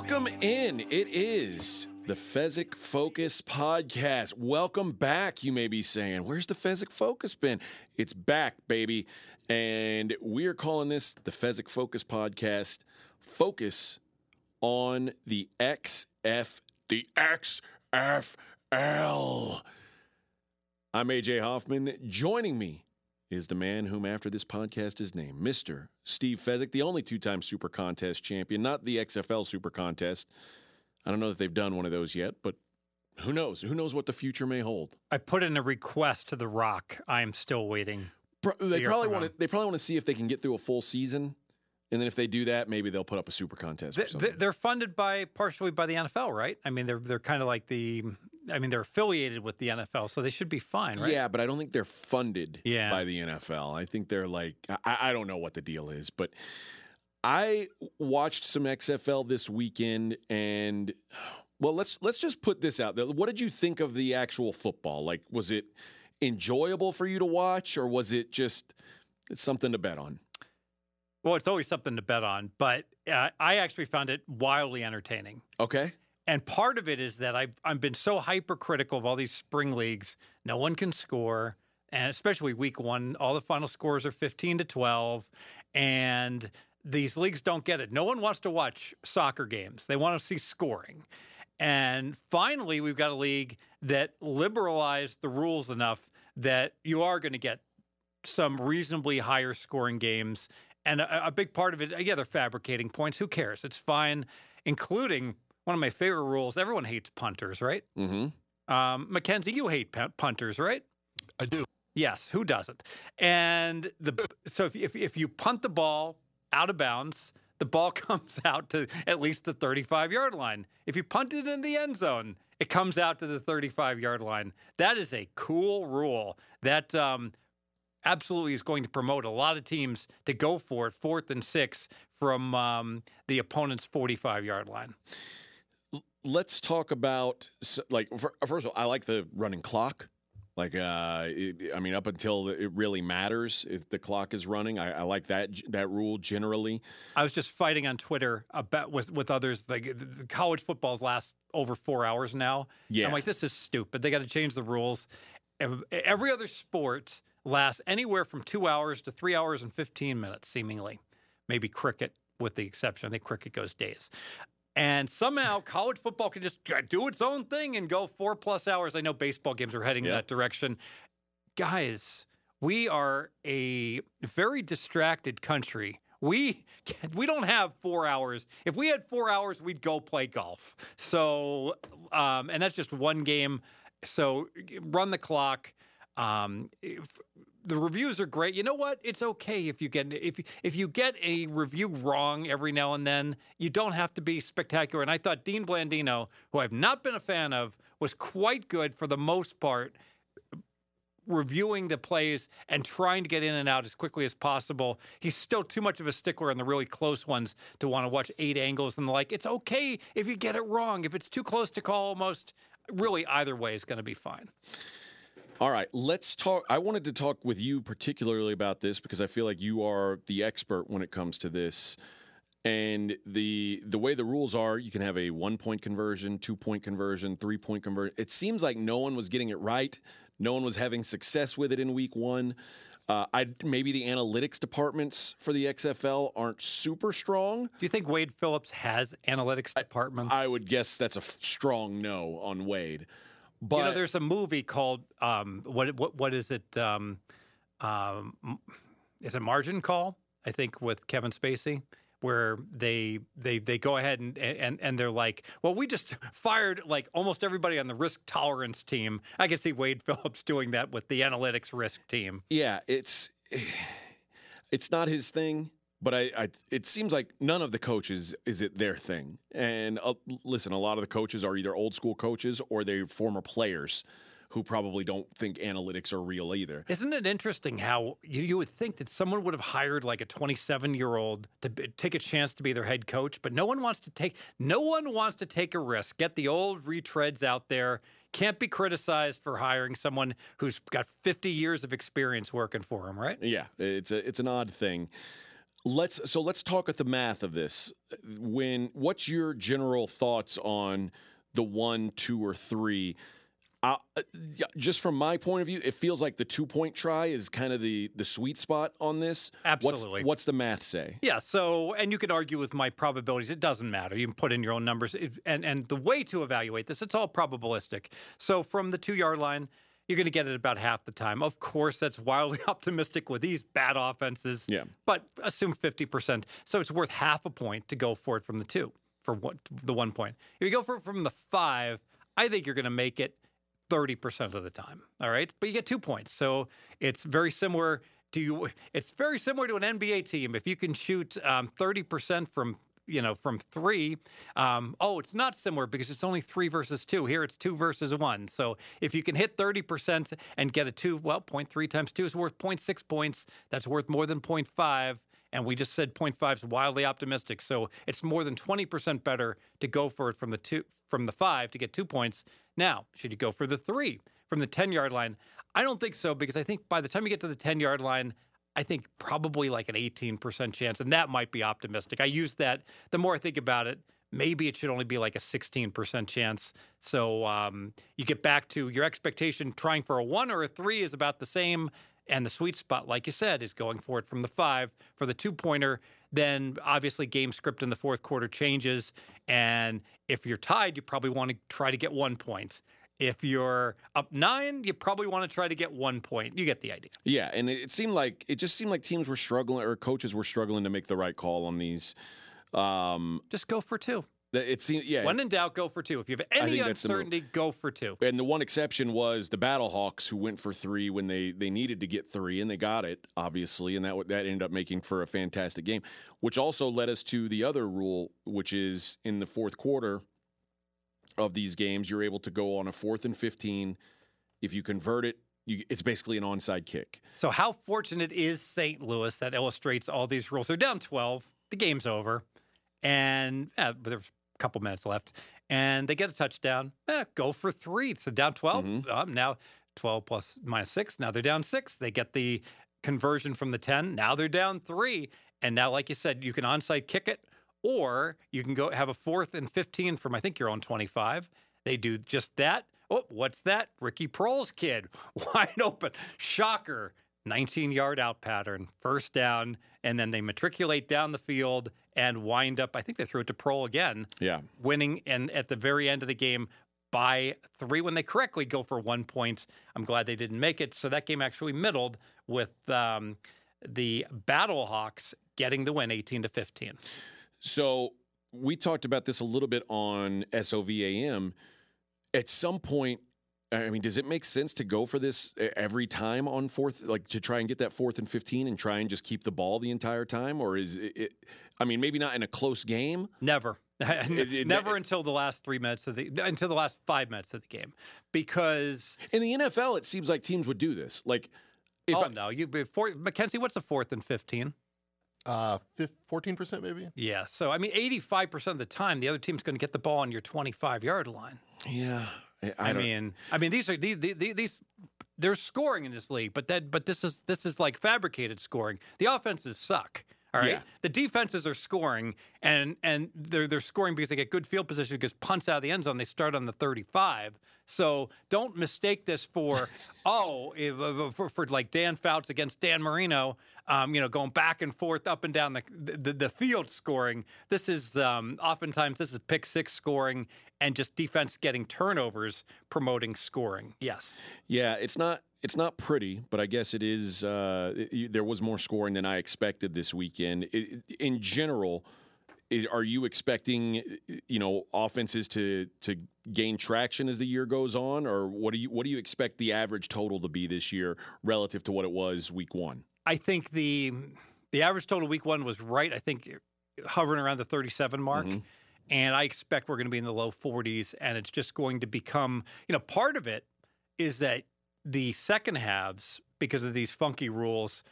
Welcome in. It is the Fezzik Focus podcast. Welcome back, you may be saying. Where's the Fezzik Focus been? It's back, baby. And we are calling this the Fezzik Focus podcast. Focus on the XF, the XFL. I'm AJ Hoffman. Joining me is the man whom, after this podcast, is named Mr. Steve Fezzik, the only two time Super Contest champion, not the XFL Super Contest. I don't know that they've done one of those yet, but who knows? Who knows what the future may hold? I put in a request to The Rock. I am still waiting. Pro- they hear probably want to. They probably want to see if they can get through a full season, and then if they do that, maybe they'll put up a super contest or something. They're funded by partially by the NFL, right? I mean, they're they're kind of like the. I mean, they're affiliated with the NFL, so they should be fine, right? Yeah, but I don't think they're funded Yeah. by the NFL. I think they're like I, I don't know what the deal is, but I watched some XFL this weekend, and well, let's let's just put this out there. What did you think of the actual football? Like, was it enjoyable for you to watch, or was it just something to bet on? Well, it's always something to bet on, but uh, I actually found it wildly entertaining. Okay, And part of it is that I've I've been so hypercritical of all these spring leagues. No one can score, and especially week one, all the final scores are fifteen to twelve, and these leagues don't get it. No one wants to watch soccer games; they want to see scoring. And finally, we've got a league that liberalized the rules enough that you are going to get some reasonably higher scoring games. And a, a big part of it, yeah, they're fabricating points. Who cares? It's fine, including one of my favorite rules. Everyone hates punters, right? mm-hmm. Um, Mackenzie, you hate pu- punters, right? I do. Yes, who doesn't? And the so if, if if you punt the ball out of bounds, the ball comes out to at least the 35 yard line. If you punt it in the end zone, it comes out to the 35 yard line. That is a cool rule that um, absolutely is going to promote a lot of teams to go for it fourth and six from um, the opponent's 45 yard line. let's talk about like first of all, I like the running clock. Like, uh, it, I mean, up until it really matters if the clock is running, I, I like that that rule generally. I was just fighting on Twitter about with with others. Like the, college footballs last over four hours now. Yeah. I'm like, this is stupid. They got to change the rules. Ev- Every other sport lasts anywhere from two hours to three hours and fifteen minutes, seemingly. Maybe cricket, with the exception. I think cricket goes days. And somehow college football can just do its own thing and go four plus hours. I know baseball games are heading in that direction. Guys, we are a very distracted country. We can, we don't have four hours. If we had four hours, we'd go play golf. So, um, and that's just one game. So, run the clock. Um, if, the reviews are great. You know what? It's okay if you get if if you get a review wrong every now and then. You don't have to be spectacular. And I thought Dean Blandino, who I've not been a fan of, was quite good for the most part reviewing the plays and trying to get in and out as quickly as possible. He's still too much of a stickler on the really close ones to want to watch eight angles and the like. It's okay if you get it wrong. If it's too close to call almost, really either way is going to be fine. All right, let's talk. I wanted to talk with you particularly about this because I feel like you are the expert when it comes to this. And the the way the rules are, you can have a one point conversion, two point conversion, three point conversion. It seems like no one was getting it right. No one was having success with it in week one. Uh, I maybe the analytics departments for the XFL aren't super strong. Do you think Wade Phillips has analytics departments? I would guess that's a f- strong no on Wade. But you know, there's a movie called um, what what what is it? Um, um, is it Margin Call? I think with Kevin Spacey, where they they they go ahead and and and they're like, well, we just fired like almost everybody on the risk tolerance team. I can see Wade Phillips doing that with the analytics risk team. yeah, it's it's not his thing. But I, I, it seems like none of the coaches is it their thing. And uh, listen, a lot of the coaches are either old school coaches or they're former players who probably don't think analytics are real either. Isn't it interesting how you, you would think that someone would have hired like a 27 year old to b- take a chance to be their head coach, but no one wants to take no one wants to take a risk. Get the old retreads out there. Can't be criticized for hiring someone who's got 50 years of experience working for him, right? Yeah, it's a it's an odd thing. Let's so let's talk at the math of this. When what's your general thoughts on the one, two, or three? Uh, just from my point of view, it feels like the two point try is kind of the the sweet spot on this. Absolutely. What's, what's the math say? Yeah. So, and you can argue with my probabilities. It doesn't matter. You can put in your own numbers. It, and and the way to evaluate this, it's all probabilistic. So, from the two yard line, you're going to get it about half the time. Of course, that's wildly optimistic with these bad offenses. Yeah. But assume 50%. So it's worth half a point to go for it from the two, for what the one point. If you go for it from the five, I think you're going to make it 30% of the time. All right. But you get two points. So it's very similar to you. It's very similar to an NBA team. If you can shoot um, 30% from you know, from three. Um, oh, it's not similar because it's only three versus two. Here it's two versus one. So if you can hit 30% and get a two, well, 0.3 times two is worth 0.6 points. That's worth more than 0.5. And we just said 0.5 is wildly optimistic. So it's more than 20% better to go for it from the two from the five to get two points. Now, should you go for the three from the 10 yard line? I don't think so because I think by the time you get to the 10 yard line, I think probably like an 18% chance. And that might be optimistic. I use that. The more I think about it, maybe it should only be like a 16% chance. So um, you get back to your expectation trying for a one or a three is about the same. And the sweet spot, like you said, is going for it from the five. For the two pointer, then obviously game script in the fourth quarter changes. And if you're tied, you probably want to try to get one point. If you're up nine, you probably want to try to get one point. You get the idea. Yeah, and it seemed like it just seemed like teams were struggling or coaches were struggling to make the right call on these. Um, Just go for two. It seems, yeah. When in doubt, go for two. If you have any think that's the move. uncertainty, go for two. and the one exception was the Battlehawks, who went for three when they they needed to get three, and they got it obviously, and that that ended up making for a fantastic game, which also led us to the other rule, which is in the fourth quarter of these games, you're able to go on a fourth and fifteen. If you convert it, you, it's basically an onside kick. So, how fortunate is St. Louis that illustrates all these rules? They're down 12. The game's over. And uh, but there's couple minutes left. And they get a touchdown. Eh, go for three. So, down 12. Um, now 12 plus minus six. Now they're down six. They get the conversion from the 10. Now they're down three. And now, like you said, you can onside kick it, or you can go have a fourth and 15 from, I think, your own 25. They do just that. Oh, what's that? Ricky Proehl's kid, wide open. Shocker. 19 yard out pattern, first down, and then they matriculate down the field and wind up. I think they threw it to Proehl again, Yeah, winning and at the very end of the game by three when they correctly go for one point. I'm glad they didn't make it. So that game actually middled with um, the Battlehawks getting the win 18 to 15. So we talked about this a little bit on SOVAM. At some point, I mean, does it make sense to go for this every time on fourth, like to try and get that fourth and 15 and try and just keep the ball the entire time? Or is it, it I mean, maybe not in a close game? Never. it- Never until the last three minutes of the until the last five minutes of the game, because In the NFL, it seems like teams would do this. Like, if oh I- no, you before Mackenzie, what's a fourth and fifteen? Uh, fourteen percent maybe. Yeah, so I mean, eighty-five percent of the time, the other team's going to get the ball on your twenty-five yard line. yeah, I, I, mean, I mean, these are these, these these there's scoring in this league, but that but this is this is like fabricated scoring. The offenses suck. All right, Yeah. the defenses are scoring, and and they're they're scoring because they get good field position because punts out of the end zone. They start on the 35. So don't mistake this for oh if- for, for like Dan Fouts against Dan Marino. Um, you know, going back and forth up and down the the, the field scoring. This is um, oftentimes this is pick six scoring and just defense getting turnovers promoting scoring. Yes. Yeah, it's not it's not pretty, but I guess it is. Uh, it- there was more scoring than I expected this weekend. It, in general, i are you expecting you know offenses to to gain traction as the year goes on, or what do you what do you expect the average total to be this year relative to what it was week one? I think the the average total week one was right. I think hovering around the 37 mark. And I expect we're going to be in the low 40s. And it's just going to become, you know, part of it is that the second halves, because of these funky rules,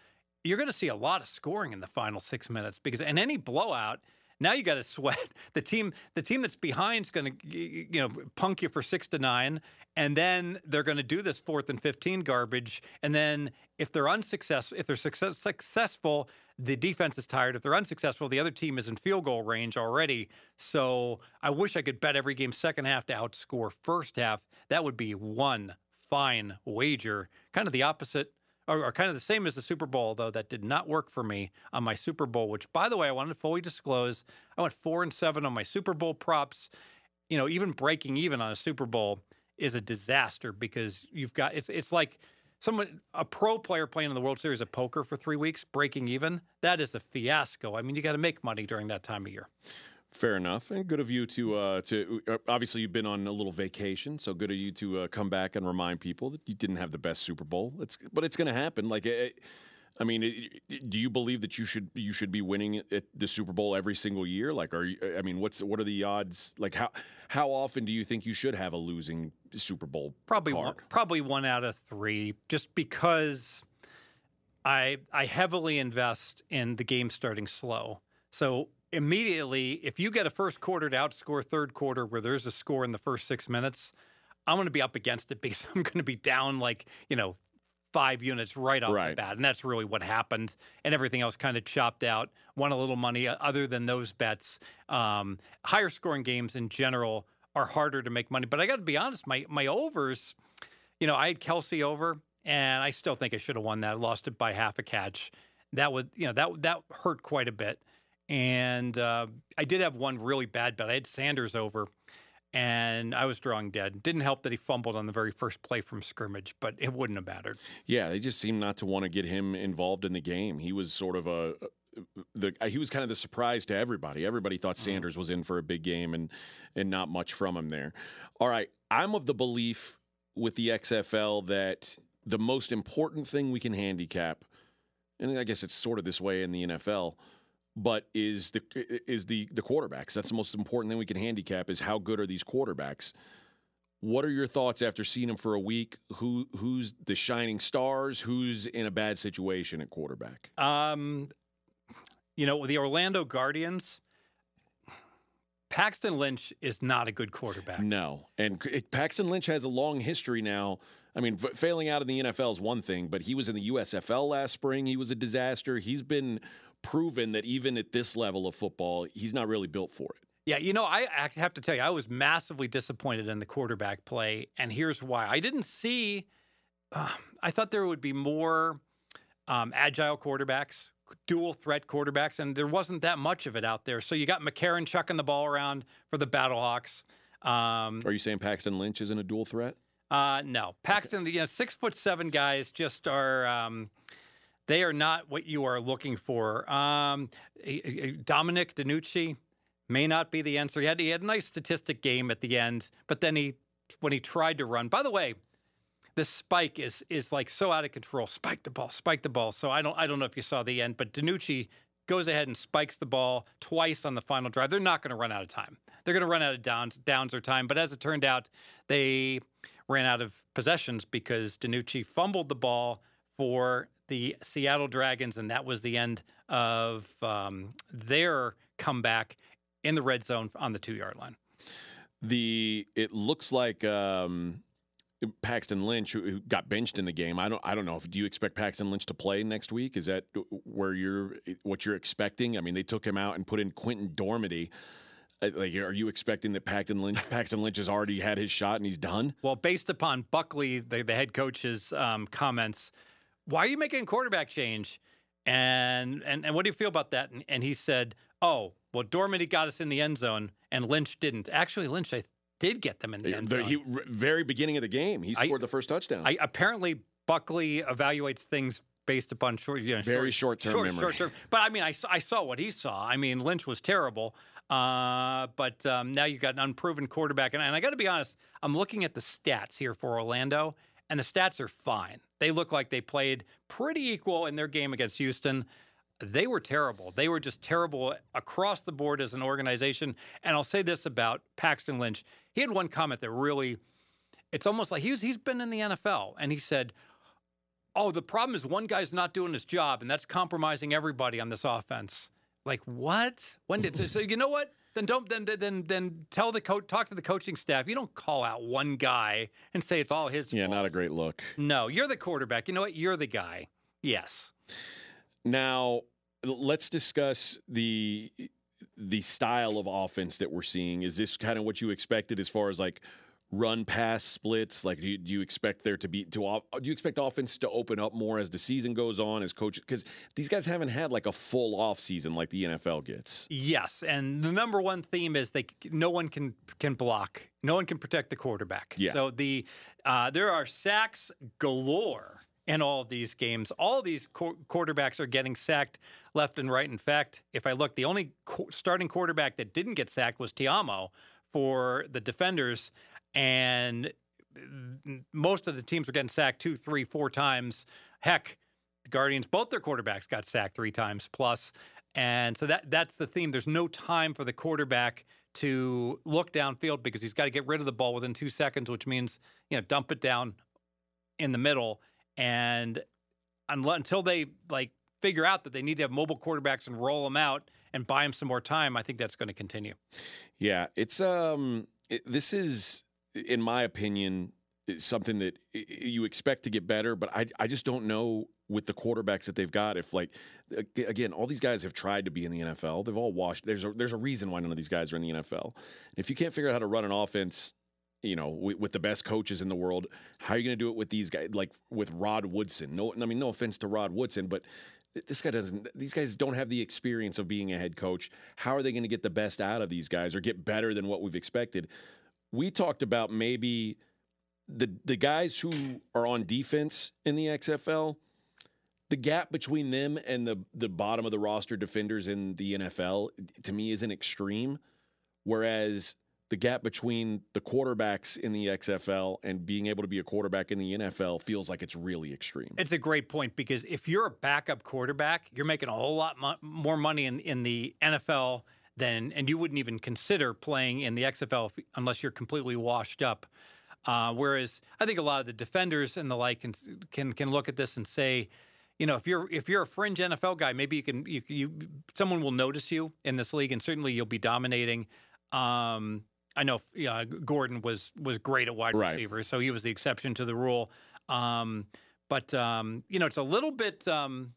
you're going to see a lot of scoring in the final six minutes because in any blowout, now you got to sweat the team. The team that's behind is going to, you know, punk you for six to nine, and then they're going to do this fourth and fifteen garbage. And then if they're unsuccessful, if they're success, successful, the defense is tired. If they're unsuccessful, the other team is in field goal range already. So I wish I could bet every game second half to outscore first half. That would be one fine wager. Kind of the opposite, or, or kind of the same as the Super Bowl, though that did not work for me on my Super Bowl. Which, by the way, I wanted to fully disclose. I went four and seven on my Super Bowl props. You know, even breaking even on a Super Bowl is a disaster because you've got it's it's like someone a pro player playing in the World Series of Poker for three weeks, breaking even. That is a fiasco. I mean, you got to make money during that time of year. Fair enough, and good of you to uh, to uh, obviously you've been on a little vacation, so good of you to uh, come back and remind people that you didn't have the best Super Bowl. It's but it's going to happen. Like, it, I mean, it, do you believe that you should you should be winning at the Super Bowl every single year? Like, are you? I mean, what's what are the odds? Like, how how often do you think you should have a losing Super Bowl? Probably card? one, probably one out of three, just because I I heavily invest in the game starting slow. So immediately, if you get a first quarter to outscore third quarter where there's a score in the first six minutes, I'm going to be up against it because I'm going to be down like you know five units right off Right. the bat, and that's really what happened. And everything else kind of chopped out. Won a little money uh, other than those bets. Um, higher scoring games in general are harder to make money. But I got to be honest, my my overs, you know, I had Kelce over, and I still think I should have won that. I lost it by half a catch. That was, you know, that that hurt quite a bit. And uh, I did have one really bad bet. I had Sanders over, and I was drawing dead. Didn't help that he fumbled on the very first play from scrimmage, but it wouldn't have mattered. Yeah, they just seemed not to want to get him involved in the game. He was sort of a the he was kind of the surprise to everybody. Everybody thought Sanders was in for a big game and and not much from him there. All right, I'm of the belief with the XFL that the most important thing we can handicap and I guess it's sort of this way in the NFL, but is the is the the quarterbacks. That's the most important thing we can handicap is how good are these quarterbacks. What are your thoughts after seeing them for a week? Who who's the shining stars? Who's in a bad situation at quarterback? Um, you know, the Orlando Guardians, Paxton Lynch is not a good quarterback. No, and it, Paxton Lynch has a long history now. I mean, f- failing out in the NFL is one thing, but he was in the USFL last spring. He was a disaster. He's been proven that even at this level of football, he's not really built for it. Yeah, you know, I have to tell you, I was massively disappointed in the quarterback play, and here's why. I didn't see. Uh, I thought there would be more um, agile quarterbacks, dual threat quarterbacks, and there wasn't that much of it out there. So you got McCarron chucking the ball around for the Battlehawks. Um, Are you saying Paxton Lynch isn't a dual threat? uh, no, Paxton, you know, six foot seven guys just are. Um, they are not what you are looking for. Um, eh, eh, Dominic DiNucci may not be the answer. He had, he had a nice statistic game at the end, but then he, when he tried to run. By the way, this spike is is like so out of control. Spike the ball, spike the ball. So I don't I don't know if you saw the end, but DiNucci goes ahead and spikes the ball twice on the final drive. They're not going to run out of time. They're going to run out of downs downs or time. But as it turned out, they ran out of possessions because DiNucci fumbled the ball for the Seattle Dragons, and that was the end of um, their comeback in the red zone on the two yard line. The it looks like um, Paxton Lynch, who, who got benched in the game. I don't. I don't know. if Do you expect Paxton Lynch to play next week? Is that where you're what you're expecting? I mean, they took him out and put in Quinten Dormady. Uh, Like, are you expecting that Paxton Lynch, Paxton Lynch has already had his shot and he's done? Well, based upon Buckley, the, the head coach's um, comments, why are you making a quarterback change? And and and what do you feel about that? And, and he said, "Oh, well, Dormady got us in the end zone, and Lynch didn't. Actually, Lynch I did get them in the end zone. he, very beginning of the game, he I- scored the first touchdown. I, apparently, Buckley evaluates things based upon short, you know, Very short, short, memory. short-term. But I mean, I, saw- I saw what he saw. I mean, Lynch was terrible. Uh, but um, now you've got an unproven quarterback, and, and I got to be honest, I'm looking at the stats here for Orlando, and the stats are fine. They look like they played pretty equal in their game against Houston. They were terrible. They were just terrible across the board as an organization. And I'll say this about Paxton Lynch. He had one comment that really it's almost like he's he's been in the NFL and he said, "Oh, the problem is one guy's not doing his job and that's compromising everybody on this offense." Like what? When did so you know what? Then don't then then then tell the coach talk to the coaching staff. You don't call out one guy and say it's all his yeah, fault. not a great look. No, you're the quarterback. You know what? You're the guy. Yes. Now, let's discuss the the style of offense that we're seeing. Is this kind of what you expected as far as like run pass splits? Like, do you, do you expect there to be to do you expect offense to open up more as the season goes on as coaches? Because these guys haven't had like a full off season like the NFL gets. Yes, and the number one theme is they no one can can block, no one can protect the quarterback. Yeah. So the uh, there are sacks galore in all of these games. All these qu- quarterbacks are getting sacked left and right. In fact, if I look, the only qu- starting quarterback that didn't get sacked was Ta'amu for the defenders, and most of the teams were getting sacked two, three, four times. Heck, the Guardians, both their quarterbacks got sacked three times plus. And so that that's the theme. There's no time for the quarterback to look downfield because he's got to get rid of the ball within two seconds, which means you know dump it down in the middle. And until they like figure out that they need to have mobile quarterbacks and roll them out and buy them some more time, I think that's going to continue. Yeah, it's um, it, this is, in my opinion, is something that you expect to get better, but I I just don't know with the quarterbacks that they've got. If like again, all these guys have tried to be in the NFL. They've all washed. There's a there's a reason why none of these guys are in the NFL. If you can't figure out how to run an offense. You know, with, with the best coaches in the world, how are you going to do it with these guys? Like with Rod Woodson. No, I mean, no offense to Rod Woodson, but this guy doesn't these guys don't have the experience of being a head coach how are they going to get the best out of these guys or get better than what we've expected we talked about maybe the the guys who are on defense in the XFL the gap between them and the the bottom of the roster defenders in the NFL to me isn't extreme whereas the gap between the quarterbacks in the XFL and being able to be a quarterback in the NFL feels like it's really extreme. It's a great point because if you're a backup quarterback, you're making a whole lot mo- more money in, in the NFL than, and you wouldn't even consider playing in the XFL unless you're completely washed up. Uh, whereas I think a lot of the defenders and the like can can can look at this and say, you know, if you're if you're a fringe NFL guy, maybe you can you, you someone will notice you in this league, and certainly you'll be dominating. Um, I know yeah, Gordon was was great at wide Right. receiver, so he was the exception to the rule. Um, but um, you know, it's a little bit. Um,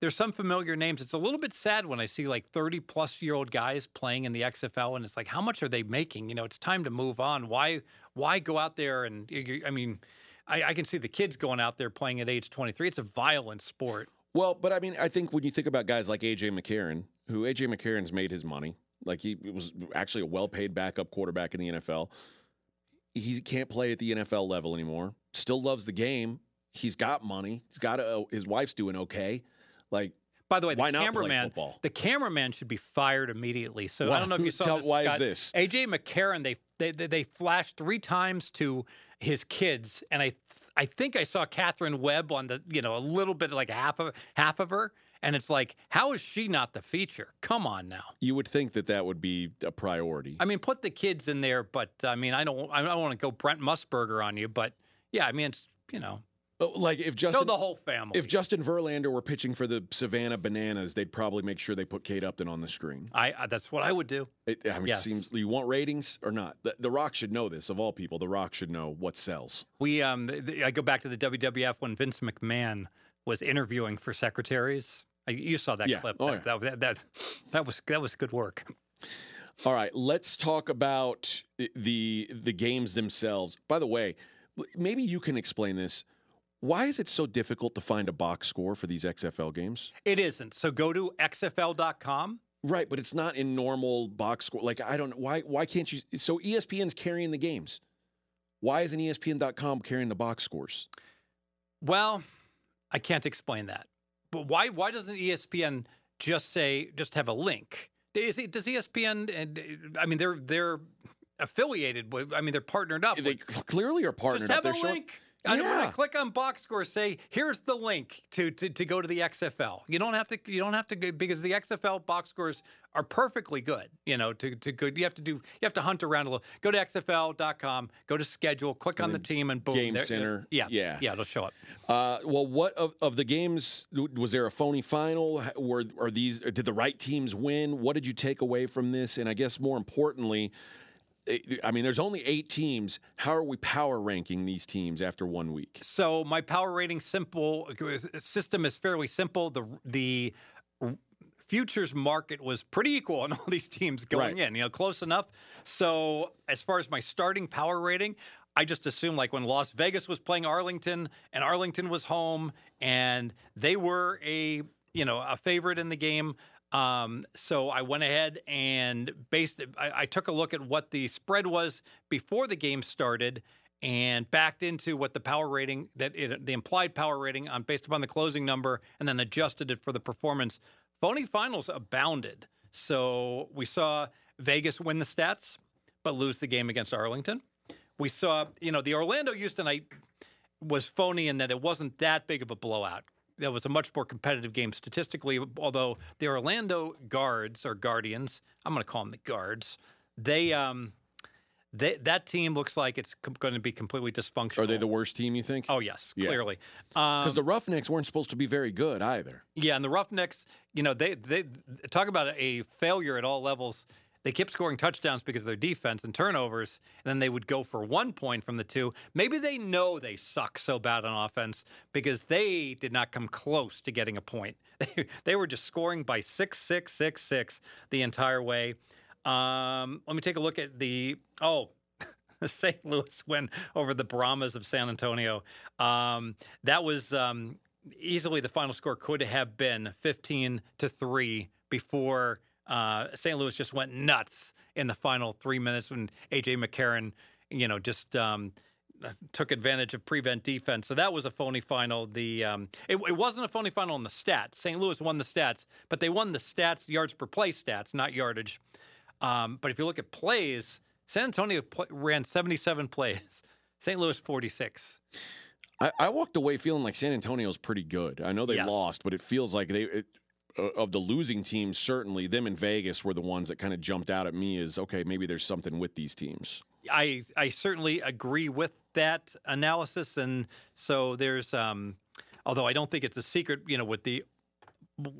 there's some familiar names. It's a little bit sad when I see like 30 plus year old guys playing in the XFL, and it's like, how much are they making? You know, it's time to move on. Why why go out there and I mean, I, I can see the kids going out there playing at age 23. It's a violent sport. Well, but I mean, I think when you think about guys like AJ McCarron, who AJ McCarron's made his money, like he was actually a well-paid backup quarterback in the NFL. He can't play at the NFL level anymore. Still loves the game. He's got money. He's got a, his wife's doing okay. Like By the way, the Why cameraman, the cameraman should be fired immediately. So I don't know if you saw Tell- this. why is this? AJ McCarron, they, they they they flashed three times to his kids, and I I think I saw Katherine Webb on the you know a little bit like half of half of her, and it's like how is she not the feature? Come on now. you would think that that would be a priority. I mean, put the kids in there, but I mean, I don't I don't want to go Brent Musburger on you, but yeah, I mean, it's you know, like if show Justin the whole family. if Justin Verlander were pitching for the Savannah Bananas, they'd probably make sure they put Kate Upton on the screen. I, I that's what I would do. It, I mean, Yes. it seems you want ratings or not. The, the Rock should know this. Of all people, The Rock should know what sells. We um, th- th- I go back to the WWF when Vince McMahon was interviewing for secretaries. I- You saw that Yeah. clip. Oh, that, that, that, that that was that was good work. All right, let's talk about the the games themselves. By the way, maybe you can explain this. Why is it so difficult to find a box score for these XFL games? It isn't. So go to xfl.com. Right, but it's not in normal box score. Like I don't why why can't you so ESPN's carrying the games. Why isn't ESPN.com carrying the box scores? Well, I can't explain that. But why why doesn't ESPN just say just have a link? Is it, does ESPN and uh, I mean they're they're affiliated with I mean they're partnered up. They with- clearly are partnered just up. have They're a showing- link. I don't want to click on box score. Say here's the link to, to to go to the XFL. You don't have to. You don't have to go because the XFL box scores are perfectly good. You know, to to go. You have to do. You have to hunt around a little. Go to xfl.com. Go to schedule. Click on the team and boom. Game there- Center. Yeah, Yeah. yeah. It'll show up. Uh, well, what of, of the games was there a phony final? Were are these did the right teams win? What did you take away from this? And I guess more importantly, Eh, I mean, there's only eight teams. How are we power ranking these teams after one week? So my power rating simple system is fairly simple. The the futures market was pretty equal on all these teams going Right. in, you know, close enough. So as far as my starting power rating, I just assume like when Las Vegas was playing Arlington and Arlington was home and they were a you know a favorite in the game. Um, so I went ahead and based. I, I took a look at what the spread was before the game started and backed into what the power rating that it, the implied power rating on based upon the closing number, and then adjusted it for the performance. Phony finals abounded. So we saw Vegas win the stats, but lose the game against Arlington. We saw, you know, the Orlando Houston night was phony in that it wasn't that big of a blowout. That was a much more competitive game statistically, although the Orlando Guards or Guardians, I'm going to call them the Guards, they um they that team looks like it's com- going to be completely dysfunctional. Are they the worst team? You think? Oh yes, Yeah. clearly. Um, because the Roughnecks weren't supposed to be very good either. yeah, and the Roughnecks, you know, they they talk about a failure at all levels. They kept scoring touchdowns because of their defense and turnovers, and then they would go for one point from the two. Maybe they know they suck so bad on offense because they did not come close to getting a point. They, were just scoring by six, six, six, six the entire way. Um, let me take a look at the oh the St. Louis win over the Brahmas of San Antonio. Um, that was um, easily the final score could have been 15 to 3 before uh, St. Louis just went nuts in the final three minutes when AJ McCarron, you know, just um, took advantage of prevent defense. So that was a phony final. The um, it, it wasn't a phony final in the stats. St. Louis won the stats, but they won the stats yards per play stats, not yardage. Um, but if you look at plays, San Antonio ran 77 plays, St. Louis 46. I, I walked away feeling like San Antonio's pretty good. I know they Yes. lost, but it feels like they. It, uh, of the losing teams, certainly them in Vegas were the ones that kind of jumped out at me as okay, maybe there's something with these teams. I I certainly agree with that analysis, and so there's um, although I don't think it's a secret, you know, with the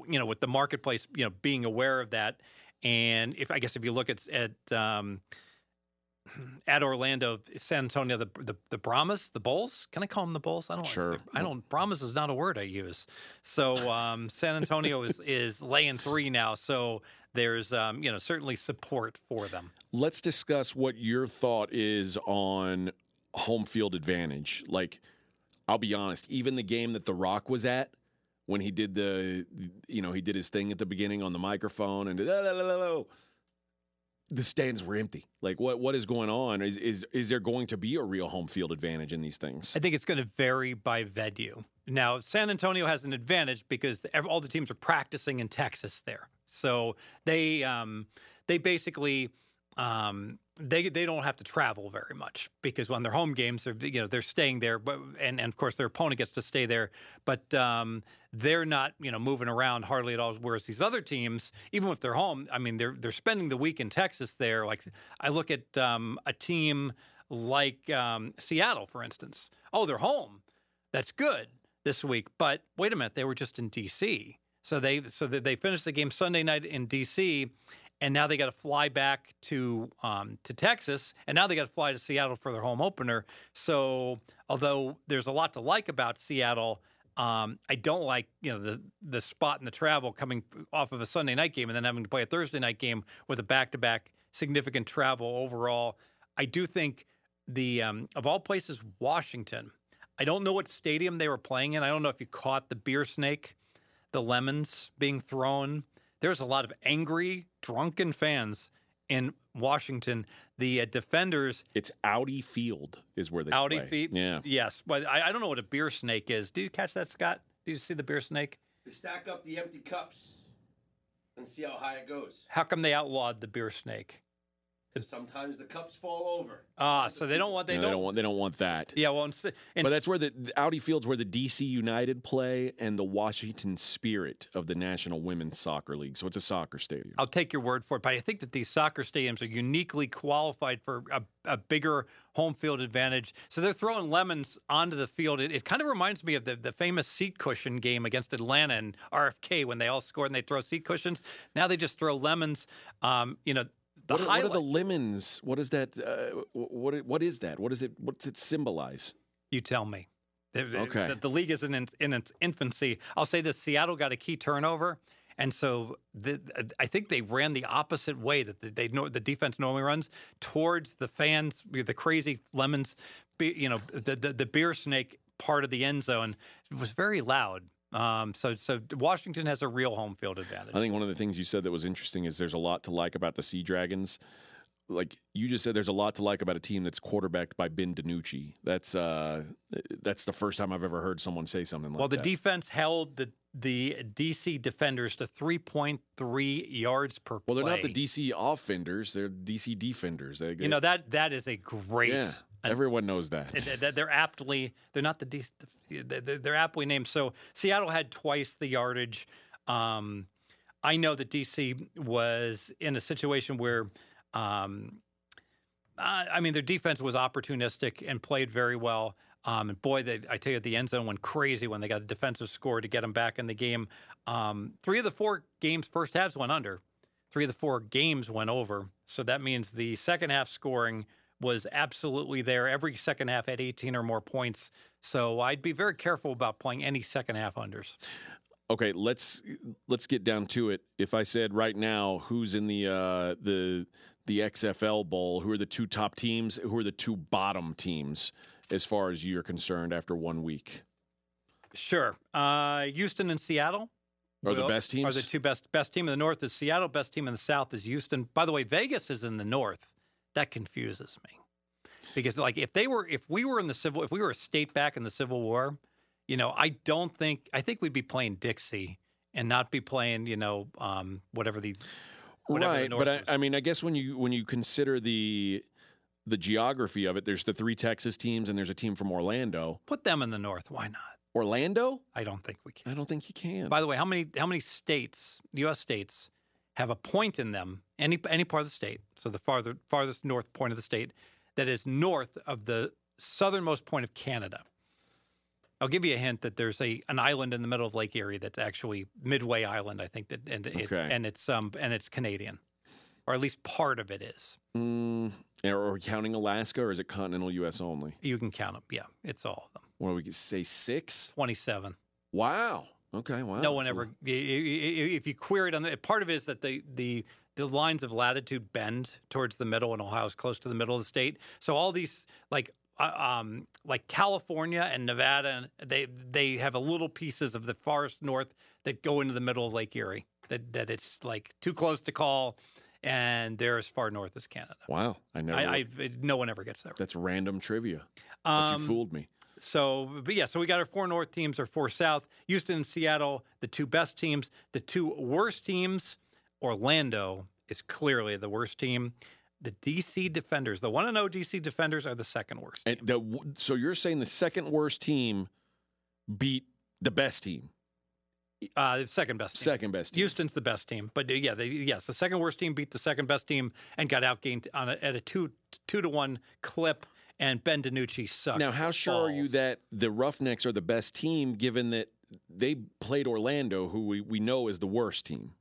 you know with the marketplace, you know, being aware of that, and if I guess if you look at at um, at Orlando, San Antonio, the, the the Brahmas, the Bulls. Can I call them the Bulls? I don't. like to Sure. I don't. Brahmas is not a word I use. So um, San Antonio is is laying three now. So there's um, you know certainly support for them. Let's discuss what your thought is on home field advantage. Like, I'll be honest, even the game that The Rock was at, when he did the, you know, he did his thing at the beginning on the microphone and "La, la, la, la, la," the stands were empty. Like, what what is going on? Is is is there going to be a real home field advantage in these things? I think it's going to vary by venue. Now, San Antonio has an advantage because all the teams are practicing in Texas there, so they um, they basically um, they they don't have to travel very much because on their home games, they're you know they're staying there, but and, and of course their opponent gets to stay there, but um, they're not you know moving around hardly at all. Whereas these other teams, even if they're home, I mean they're they're spending the week in Texas there. Like I look at um, a team like um, Seattle, for instance. Oh, they're home. That's good this week. But wait a minute, they were just in D.C. So they so they finished the game Sunday night in D.C. And now they got to fly back to um, to Texas, and now they got to fly to Seattle for their home opener. So, although there's a lot to like about Seattle, um, I don't like you know the the spot and the travel coming off of a Sunday night game and then having to play a Thursday night game with a back to back significant travel overall. I do think the um, of all places, Washington. I don't know what stadium they were playing in. I don't know if you caught the beer snake, the lemons being thrown. There's a lot of angry, drunken fans in Washington. The uh, defenders, It's Audi Field is where they Audi play. feet. Yeah. Yes, but I, I don't know what a beer snake is. Did you catch that, Scott? Did you see the beer snake? They stack up the empty cups and see how high it goes. How come they outlawed the beer snake? 'Cause sometimes the cups fall over. Ah, so they don't want they No, don't, they don't want they don't want that. Yeah, well, instead, But that's where the, the Audi Field's where the DC United play and the Washington Spirit of the National Women's Soccer League. So it's a soccer stadium. I'll take your word for it, but I think that these soccer stadiums are uniquely qualified for a, a bigger home field advantage. So they're throwing lemons onto the field. It, it kind of reminds me of the, the famous seat cushion game against Atlanta and RFK when they all scored and they throw seat cushions. Now they just throw lemons. Um, you know, the What are, what are the lemons? What is that? Uh, what what is that? What is it? What's it symbolize? You tell me. The, the- Okay. The, the league is in, in its infancy. I'll say this: Seattle got a key turnover, And so the, I think they ran the opposite way that the, they the defense normally runs towards the fans, the crazy lemons, you know, the, the, the beer snake part of the end zone. It was very loud. Um, so, so Washington has a real home field advantage. I think one of the things you said that was interesting is there's a lot to like about the Sea Dragons. Like you just said, there's a lot to like about a team that's quarterbacked by Ben DiNucci. That's uh, that's the first time I've ever heard someone say something like that. well, the that. defense held the the DC defenders to 3.3 yards per play. well, they're not the DC offenders; they're DC defenders. They, You know that that is a great. yeah, everyone knows that. They're- aptly they're not the they're aptly named. So Seattle had twice the yardage. Um, I know that DC was in a situation where, um, I mean, their defense was opportunistic and played very well. Um, and boy, they, I tell you, the end zone went crazy when they got a defensive score to get them back in the game. Um, three of the four games, first halves went under. Three of the four games went over. So that means the second half scoring was absolutely there. Every second half had 18 or more points. So I'd be very careful about playing any second half unders. okay, let's let's get down to it. If I said right now, who's in the uh, the the XFL Bowl? Who are the two top teams? Who are the two bottom teams as far as you're concerned after one week? Sure. Uh, Houston and Seattle Are the best teams? Are the two best best team in the north is Seattle. Best team in the south is Houston. By the way, Vegas is in the north. That confuses me because like if they were if we were in the civil if we were a state back in the Civil War, you know I don't think I think we'd be playing Dixie and not be playing you know um, whatever the whatever right, North but I. I mean, I guess when you when you consider the the geography of it, there's the three Texas teams and there's a team from Orlando. put them in the north. Why not? Orlando? I don't think we can. I don't think you can. By the way, how many how many states, U.S. states, have a point in them, any any part of the state, so the farther farthest north point of the state, that is north of the southernmost point of Canada? I'll give you a hint that there's a an island in the middle of Lake Erie that's actually Midway Island, I think that, and it, Okay. and it's um and it's Canadian, or at least part of it is. Mm, or are we counting Alaska, or is it continental U.S. only? You can count them. Yeah, it's all of them. What do we say? Six? Twenty-seven. Wow. Okay. Wow. no one ever. If you query it on the part of it is that the the the lines of latitude bend towards the middle, and Ohio is close to the middle of the state. So all these like uh, um like California and Nevada, they they have a little pieces of the farthest north that go into the middle of Lake Erie. That that it's like too close to call, and they're as far north as Canada. Wow. I never. I, I no one ever gets there. that's random trivia. But Um, you fooled me. So, but yeah, so we got our four North teams, our four South, Houston and Seattle, the two best teams. The two worst teams, Orlando is clearly the worst team. The DC Defenders, the 1 0 DC Defenders, are the second worst. And the, so you're saying the second worst team beat the best team, Uh, second best team. second best team. Houston's the best team, but yeah, they, yes, the second worst team beat the second best team and got outgained on a, at a two two to one clip. And Ben DiNucci sucks. Now, how sure are you that the Roughnecks are the best team, given that they played Orlando, who we, we know is the worst team?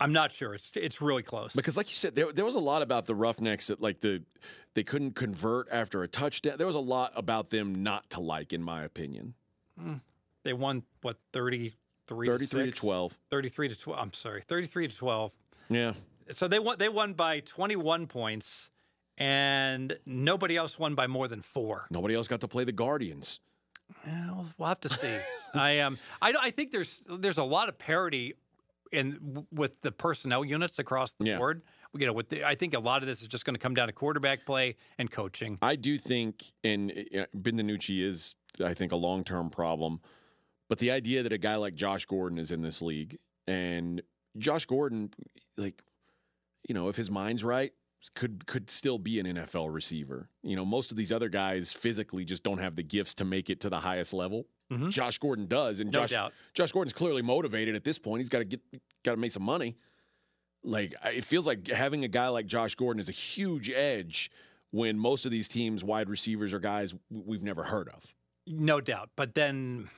I'm not sure. It's it's really close. Because, like you said, there, there was a lot about the Roughnecks that, like the they couldn't convert after a touchdown. There was a lot about them not to like, in my opinion. Hmm. they won what 33 Thirty-three to six? twelve. 33 to 12. I'm sorry, 33 to 12. Yeah, So they won. They won by 21 points, and nobody else won by more than four. nobody else got to play the Guardians. Yeah, we'll, we'll have to see. I um, I, I think there's there's a lot of parity in with the personnel units across the Yeah. board. You know, with the, I think a lot of this is just going to come down to quarterback play and coaching. I do think, and uh, Ben DiNucci is, I think, a long term problem. But the idea that a guy like Josh Gordon is in this league, and Josh Gordon, like, you know, if his mind's right, could could still be an NFL receiver. You know, most of these other guys physically just don't have the gifts to make it to the highest level. Mhm. Josh Gordon does, and No Josh doubt. Josh Gordon's clearly motivated at this point. He's got to get got to make some money. Like it feels like having a guy like Josh Gordon is a huge edge when most of these teams wide receivers are guys we've never heard of. No doubt. But then,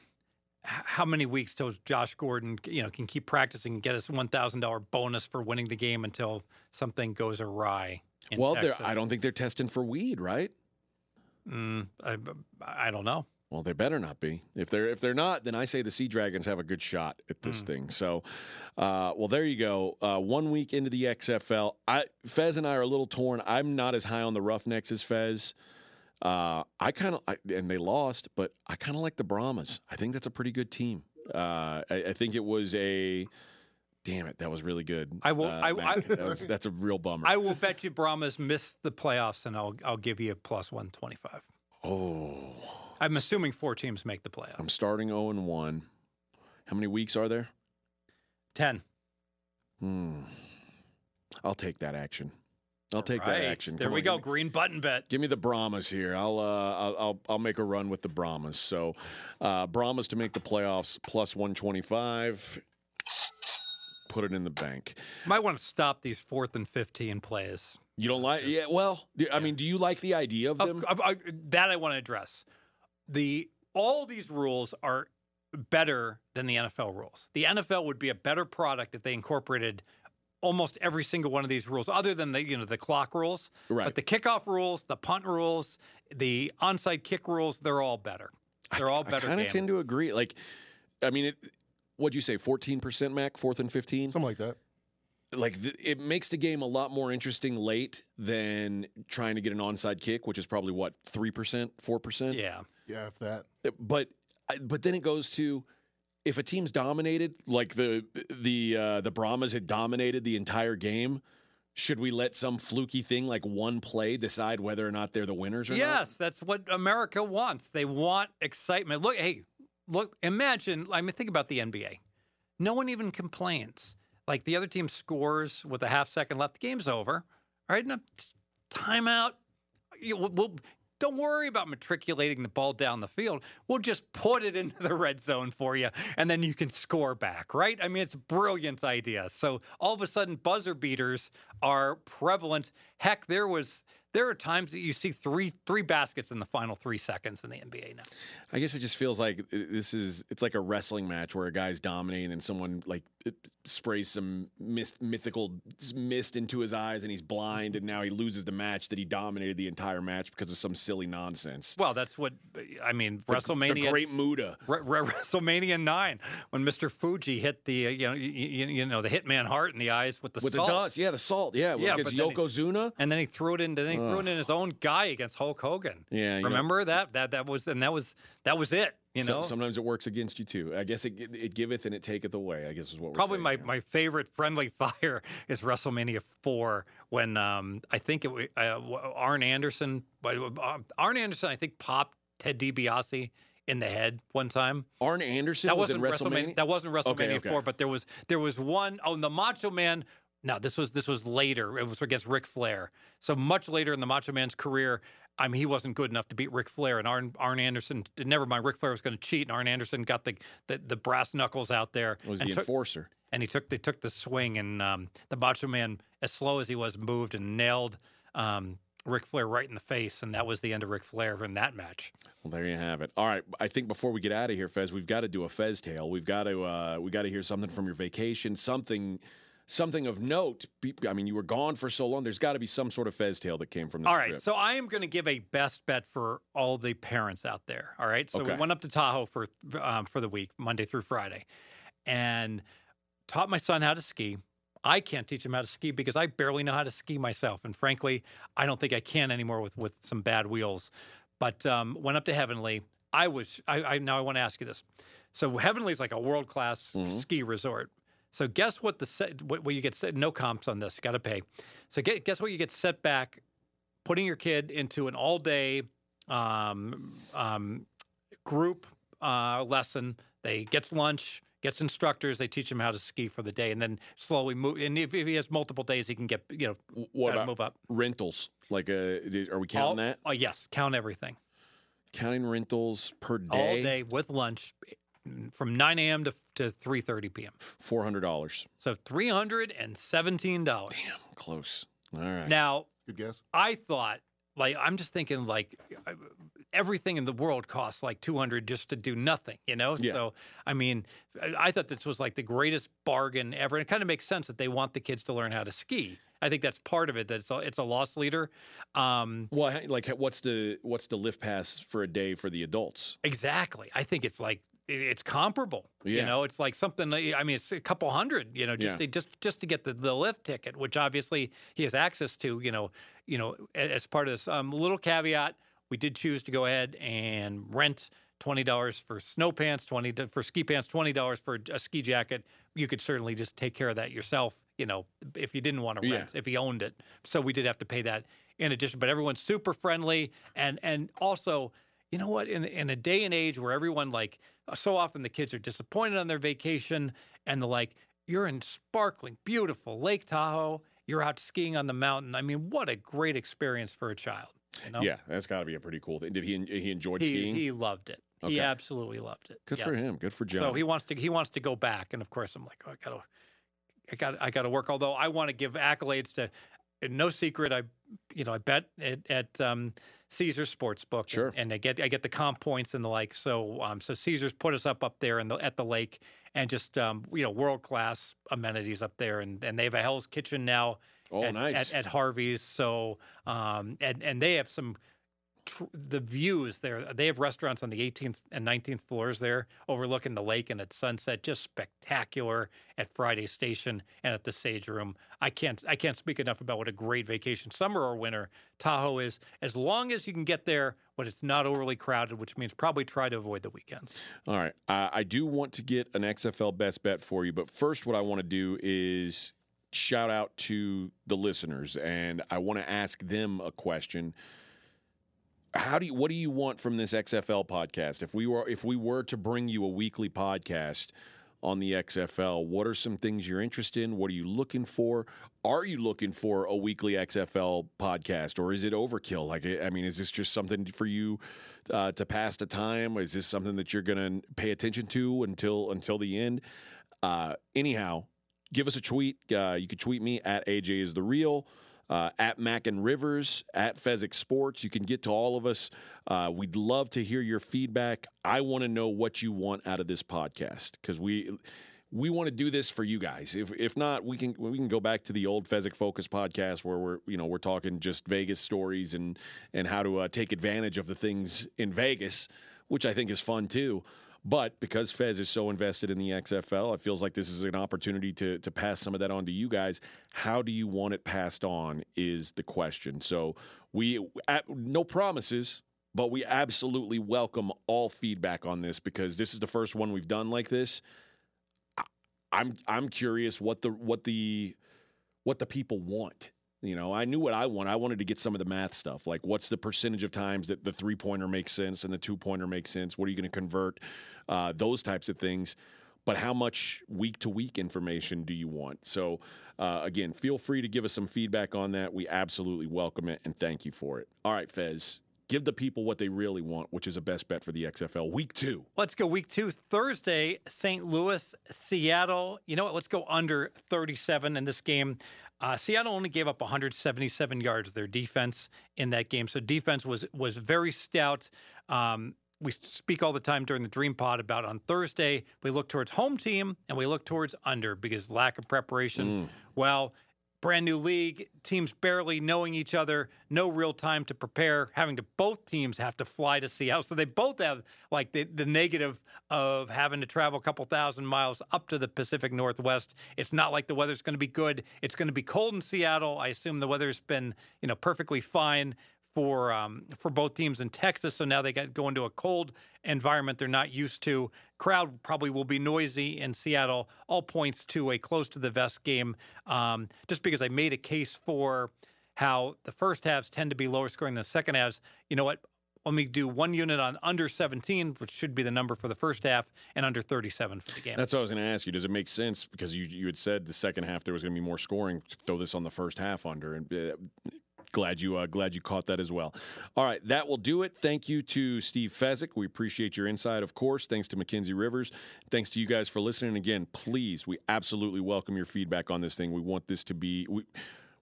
how many weeks till Josh Gordon, you know, can keep practicing and get his one thousand dollar bonus for winning the game until something goes awry? Well? I don't think they're testing for weed, right? Mm, I, I don't know. Well, they better not be. If they're if they're not, then I say the Sea Dragons have a good shot at this thing. So, uh, well, there you go. Uh, one week into the XFL, I Fez and I are a little torn. I'm not as high on the Roughnecks as Fez. Uh, I kind of and they lost, but I kind of like the Brahmas. I think that's a pretty good team. Uh, I, I think it was a. Damn it, that was really good. I will- Uh, I-. I- that was, that's a real bummer. I will bet you Brahmas missed the playoffs, and I'll I'll give you a plus one twenty five. oh, I'm assuming four teams make the playoffs. I'm starting zero and one. How many weeks are there? Ten. Hmm. I'll take that action. I'll take that action. There Come we on, go. Me, Green button bet. give me the Brahmas here. I'll, uh, I'll I'll I'll make a run with the Brahmas. So, uh, Brahmas to make the playoffs plus one twenty five. Put it in the bank. Might want to stop these fourth and fifteen plays. You don't like? Yeah. Well, do- I mean, do you like the idea of Of- them? of- I- that I want to address. The all these rules are better than the NFL rules. The NFL would be a better product if they incorporated almost every single one of these rules, other than the you know the clock rules. Right. But the kickoff rules, the punt rules, the onside kick rules, they're all better. They're all better. I kind of tend to agree. Like, I mean, it, what'd you say? Fourteen percent, Mac. Fourth and fifteen. Something like that. like th- it makes the game a lot more interesting late than trying to get an onside kick, which is probably what three percent, four percent. yeah. Yeah, if that. But but then it goes to if a team's dominated, like the the uh, the Brahmas had dominated the entire game. Should we let some fluky thing like one play decide whether or not they're the winners or not? Yes, that's what America wants. They want excitement. Look, hey, look, imagine, I mean, think about the NBA. No one even complains. Like the other team scores with a half second left, the game's over. All right, now, timeout. We'll, we'll, don't worry about matriculating the ball down the field. We'll just put it into the red zone for you, and then you can score back, right? I mean, it's a brilliant idea. So all of a sudden, buzzer beaters are prevalent. Heck, there was there are times that you see three three baskets in the final three seconds in the NBA now. I guess it just feels like this is it's like a wrestling match where a guy's dominating and someone like sprays some myth, mythical mist into his eyes and he's blind and now he loses the match that he dominated the entire match because of some silly nonsense. Well, that's what I mean. The WrestleMania. Great Muta. Re- Re- WrestleMania nine, when Mr. Fuji hit the uh, you know you, you, know the Hitman Hart in the eyes with the With salt. the dust, yeah, the salt, yeah, Yeah, against then he- Yokozuna. and then he threw it into then he threw in his own guy against Hulk Hogan. Yeah, you know- remember that that that was and that was that was it. You So- know, sometimes it works against you too. I guess it it giveth and it taketh away. I guess is what we're probably my, here. my favorite friendly fire is WrestleMania four when um I think it uh, Arn Anderson, but uh, Arn Anderson I think popped Ted DiBiase in the head one time. Arn Anderson That was wasn't in WrestleMania. That wasn't WrestleMania Okay, okay. four, but there was there was one oh the Macho Man. No, this was this was later. It was against Ric Flair. So much later in the Macho Man's career. I mean, he wasn't good enough to beat Ric Flair, and Arn, Arn Anderson. Never mind, Ric Flair was going to cheat, and Arn Anderson got the, the, the brass knuckles out there, was and the took, enforcer. and he took they took the swing, and um, the Macho Man, as slow as he was, moved and nailed um, Ric Flair right in the face, and that was the end of Ric Flair in that match. Well, there you have it. All right, I think before we get out of here, Fez, we've got to do a Fez tale. We've got to uh, we got to hear something from your vacation, something something of note. I mean, you were gone for so long. There's got to be some sort of Fez tale that came from this All right, trip. so I am going to give a best bet for all the parents out there. All right, so Okay. we went up to Tahoe for um, for the week, Monday through Friday, and taught my son how to ski. I can't teach him how to ski because I barely know how to ski myself, and frankly, I don't think I can anymore with with some bad wheels. But um, went up to Heavenly. I was. I, I now I want to ask you this. So Heavenly is like a world class Mhm. ski resort. So guess what the set, what, what you get set, no comps on this. Got to pay. So get, guess what you get set back putting your kid into an all day um, um, group uh, lesson. They gets lunch, gets instructors. They teach him how to ski for the day, and then slowly move. And if, if he has multiple days, he can get you know what about move up. rentals? Like, uh, are we counting all, that? Oh yes, count everything Counting rentals per day? all day with lunch from 9 a.m. to to 3:30 p.m. Four hundred dollars. So three hundred and seventeen dollars. Damn, close. All right. Now Good guess. I thought, like, I'm just thinking, like, everything in the world costs like 200 just to do nothing, you know? Yeah. So, I mean, I- I thought this was like the greatest bargain ever. And it kind of makes sense that they want the kids to learn how to ski. I think that's part of it. That it's a, it's a loss leader. Um, Well, like what's the what's the lift pass for a day for the adults? exactly. I think it's like it- it's comparable. You know, it's like something. I mean, it's a couple hundred. You know, just Yeah. to, just just to get the the lift ticket, which obviously he has access to. You know, you know, as part of this. Um, little caveat: we did choose to go ahead and rent. Twenty dollars for snow pants, twenty to, for ski pants, twenty dollars for a ski jacket. You could certainly just take care of that yourself. You know, if you didn't want to Yeah. rent, if he owned it. So we did have to pay that in addition. But everyone's super friendly, and and also, you know what? In in a day and age where everyone like uh, so often the kids are disappointed on their vacation, and the like, you're in sparkling, beautiful Lake Tahoe. You're out skiing on the mountain. I mean, what a great experience for a child. You know? Yeah, that's got to be a pretty cool thing. Did he he enjoyed he skiing? he loved it. Okay. He absolutely loved it. Good for him. Good for John. So he wants to he wants to go back, and of course I'm like, oh, I gotta, I gotta, I got to work. Although I want to give accolades to, no secret, I, you know, I bet at, at um, Caesar's Sportsbook, Sure. and, and I get I get the comp points and the like. So um, so Caesar's put us up up there in the at the lake, and just um, you know, world class amenities up there, and and they have a Hell's Kitchen now. Oh, at, nice. at, at Harvey's. So um, and and they have some tr- the views there. They have restaurants on the 18th and 19th floors there, overlooking the lake and at sunset. Just spectacular at Friday Station and at the Sage Room. I can't I can't speak enough about what a great vacation, summer or winter, Tahoe is. As long as you can get there, but it's not overly crowded, which means probably try to avoid the weekends. All right. Uh, I do want to get an XFL best bet for you, but first, what I want to do is shout out to the listeners, and I want to ask them a question. How do you? What do you want from this XFL podcast? If we were, if we were to bring you a weekly podcast on the XFL, what are some things you're interested in? What are you looking for? Are you looking for a weekly XFL podcast, or is it overkill? Like, I mean, is this just something for you uh, to pass the time? Is this something that you're going to pay attention to until until the end? Uh, anyhow, give us a tweet. Uh, you can tweet me at AJ is the real. Uh, at and Rivers, at Fezzik Sports. You can get to all of us. Uh, we'd love to hear your feedback. I want to know what you want out of this podcast because we we want to do this for you guys. If if not, we can we can go back to the old Fezzik Focus podcast where we're you know we're talking just Vegas stories and and how to uh, take advantage of the things in Vegas, which I think is fun too. But because Fez is so invested in the XFL, it feels like this is an opportunity to to pass some of that on to you guys. How do you want it passed on? Is the question. So we no promises, but we absolutely welcome all feedback on this because this is the first one we've done like this. I'm I'm curious what the what the what the people want. You know, I knew what I want. I wanted to get some of the math stuff, like what's the percentage of times that the three pointer makes sense and the two pointer makes sense. What are you going to convert? Uh, those types of things. But how much week to week information do you want? So, uh, again, feel free to give us some feedback on that. We absolutely welcome it and thank you for it. All right, Fez, give the people what they really want, which is a best bet for the XFL week two. Let's go week two, Thursday, St. Louis, Seattle. You know what? Let's go under 37 in this game. Uh, Seattle only gave up 177 yards. Their defense in that game, so defense was was very stout. Um, we speak all the time during the Dream Pod about on Thursday we look towards home team and we look towards under because lack of preparation. Well, brand new league, teams barely knowing each other, no real time to prepare, having to both teams have to fly to Seattle. So they both have like the, the negative of having to travel a couple thousand miles up to the Pacific Northwest. It's not like the weather's going to be good. It's going to be cold in Seattle. I assume the weather's been, you know, perfectly fine for um, for both teams in Texas. So now they got go into a cold environment they're not used to. Crowd probably will be noisy in Seattle. All points to a close to the vest game. Um, just because I made a case for how the first halves tend to be lower scoring than the second halves. You know what? Let me do one unit on under 17, which should be the number for the first half, and under 37 for the game. That's what I was going to ask you. Does it make sense because you you had said the second half there was going to be more scoring? Throw this on the first half under, and uh, glad you uh, glad you caught that as well. All right, that will do it. Thank you to Steve Fezzik. We appreciate your insight, of course. Thanks to Mackenzie Rivers. Thanks to you guys for listening. Again, please, we absolutely welcome your feedback on this thing. We want this to be. We,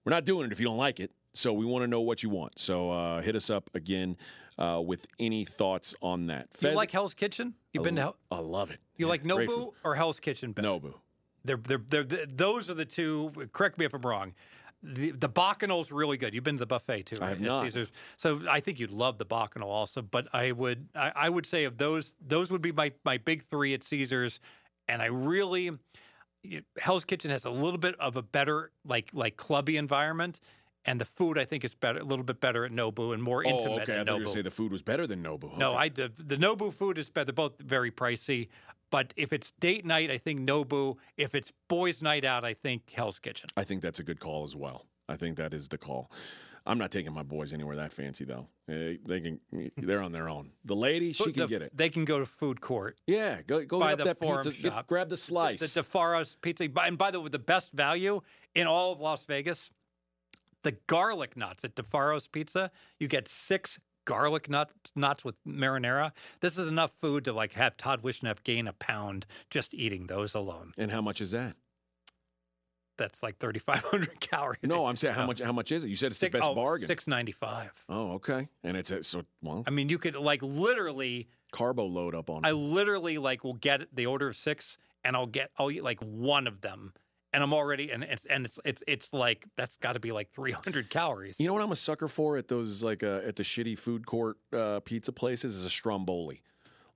we're not doing it if you don't like it. So we want to know what you want. So uh, hit us up again uh, with any thoughts on that. you like Hell's Kitchen? You've been to Hell- I love it. you Yeah, like Nobu or Hell's Kitchen better? Nobu. They're, they're, they're, th those are the two. Correct me if I'm wrong. The the bacchanal's really good. You've been to the buffet too. I have not. Caesar's. So I think you'd love the bacchanal also. But I would I, I would say of those those would be my my big three at Caesar's, and I really. Hell's Kitchen has a little bit of a better like like clubby environment, and the food I think is better a little bit better at Nobu and more oh, intimate Oh, okay. I thought you were going to say the food was better than Nobu. No, I the the Nobu food is better. They're both very pricey. But if it's date night, I think Nobu. If it's boys' night out, I think Hell's Kitchen. I think that's a good call as well. I think that is the call. I'm not taking my boys anywhere that fancy though. Eh, They can. They're on their own. The lady, she can the- get it. They can go to food court. Yeah, go go get the that pizza. get- grab the slice. The DeFaro's pizza. And by the way, the best value in all of Las Vegas, the garlic nuts at DeFaro's Pizza. You get six garlic nuts nuts with marinara. This is enough food to like have Todd Wishnev gain a pound just eating those alone. and how much is that? That's like 3,500 calories. No, I'm saying how much. How much is it? You said it's Six- the best oh, bargain. Six ninety five. Oh, okay. And it's a, so well I mean, you could like literally. carbo load up on. I it. literally like will get the order of six, and I'll get I'll eat like one of them, and I'm already and it's and it's it's it's like that's got to be like 300 calories. You know what I'm a sucker for at those like uh, at the shitty food court uh, pizza places is a stromboli,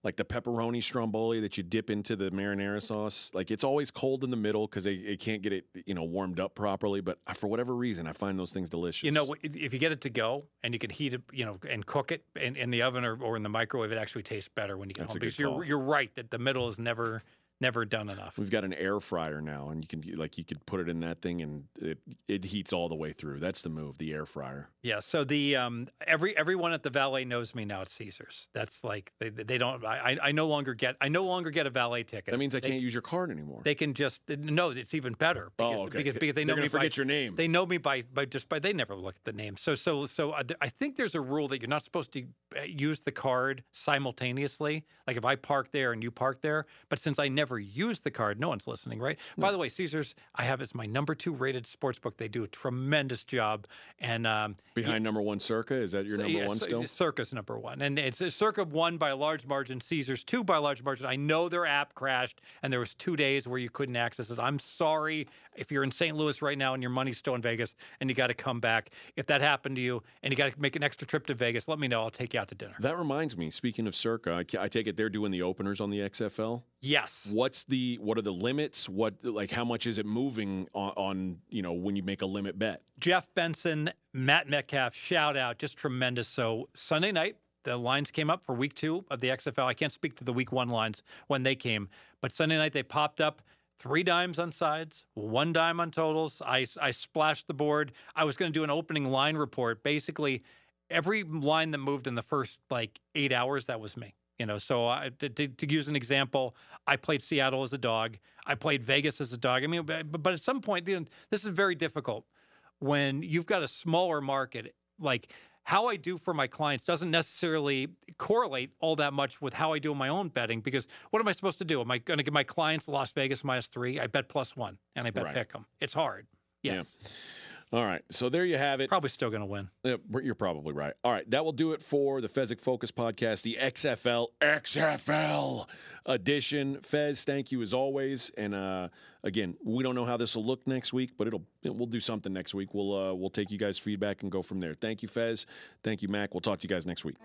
like the pepperoni stromboli that you dip into the marinara sauce. Like it's always cold in the middle because they, they can't get it you know warmed up properly. But for whatever reason, I find those things delicious. You know, if you get it to go and you can heat it, you know, and cook it in, in the oven or, or in the microwave, it actually tastes better when you get That's home. Because you're you're right that the middle is never never done enough. We've got an air fryer now, and you can like you could put it in that thing, and it it heats all the way through. That's the move, the air fryer. Yeah. So the um every everyone at the valet knows me now at Caesars. That's like they they don't. I I no longer get I no longer get a valet ticket. That means I They- can't use your card anymore. They can just no. It's even better because oh, okay. because, because they They're know me forget by, your name. They know me by by just by they never look at the name. So so so I, I think there's a rule that you're not supposed to uh, use the card simultaneously. Like if I park there and you park there, but since I never use the card, no one's listening, right? By the way, Caesars I have as my number two rated sports book. They do a tremendous job, and um, Behind number one circa, is that your number yeah, one still? Circa number one, and it's uh, Circa one by a large margin. Caesars two by a large margin. I know their app crashed, and there was two days where you couldn't access it. I'm sorry if you're in St. Louis right now and your money's still in Vegas, and you got to come back. If that happened to you, and you got to make an extra trip to Vegas, let me know. I'll take you out to dinner. That reminds me. Speaking of circa, I, I take it they're doing the openers on the XFL. Yes. What's the what are the limits? What like how much is it moving on, on you know when you make a limit bet? Jeff Benson, Matt Metcalf, shout out, just tremendous. So Sunday night, the lines came up for week two of the XFL. I can't speak to the week one lines when they came, but Sunday night they popped up. Three dimes on sides, one dime on totals. I, I splashed the board. I was going to do an opening line report. Basically, every line that moved in the first like eight hours, that was me. You know, so I, to, to, use an example, I played Seattle as a dog. I played Vegas as a dog. I mean, but, but at some point, you know, this is very difficult when you've got a smaller market. Like how I do for my clients doesn't necessarily correlate all that much with how I do my own betting because what am I supposed to do? Am I going to give my clients Las Vegas minus three? I bet plus one and I bet Right. pick them. It's hard. Yeah. All right, so there you have it. Probably still going to win. Yeah, you're probably right. All right, that will do it for the Fezzik Focus podcast, the XFL XFL edition. Fez, thank you as always. And uh, again, we don't know how this will look next week, but it'll it, we'll do something next week. We'll uh, we'll take you guys' feedback and go from there. Thank you, Fez. Thank you, Mac. We'll talk to you guys next week.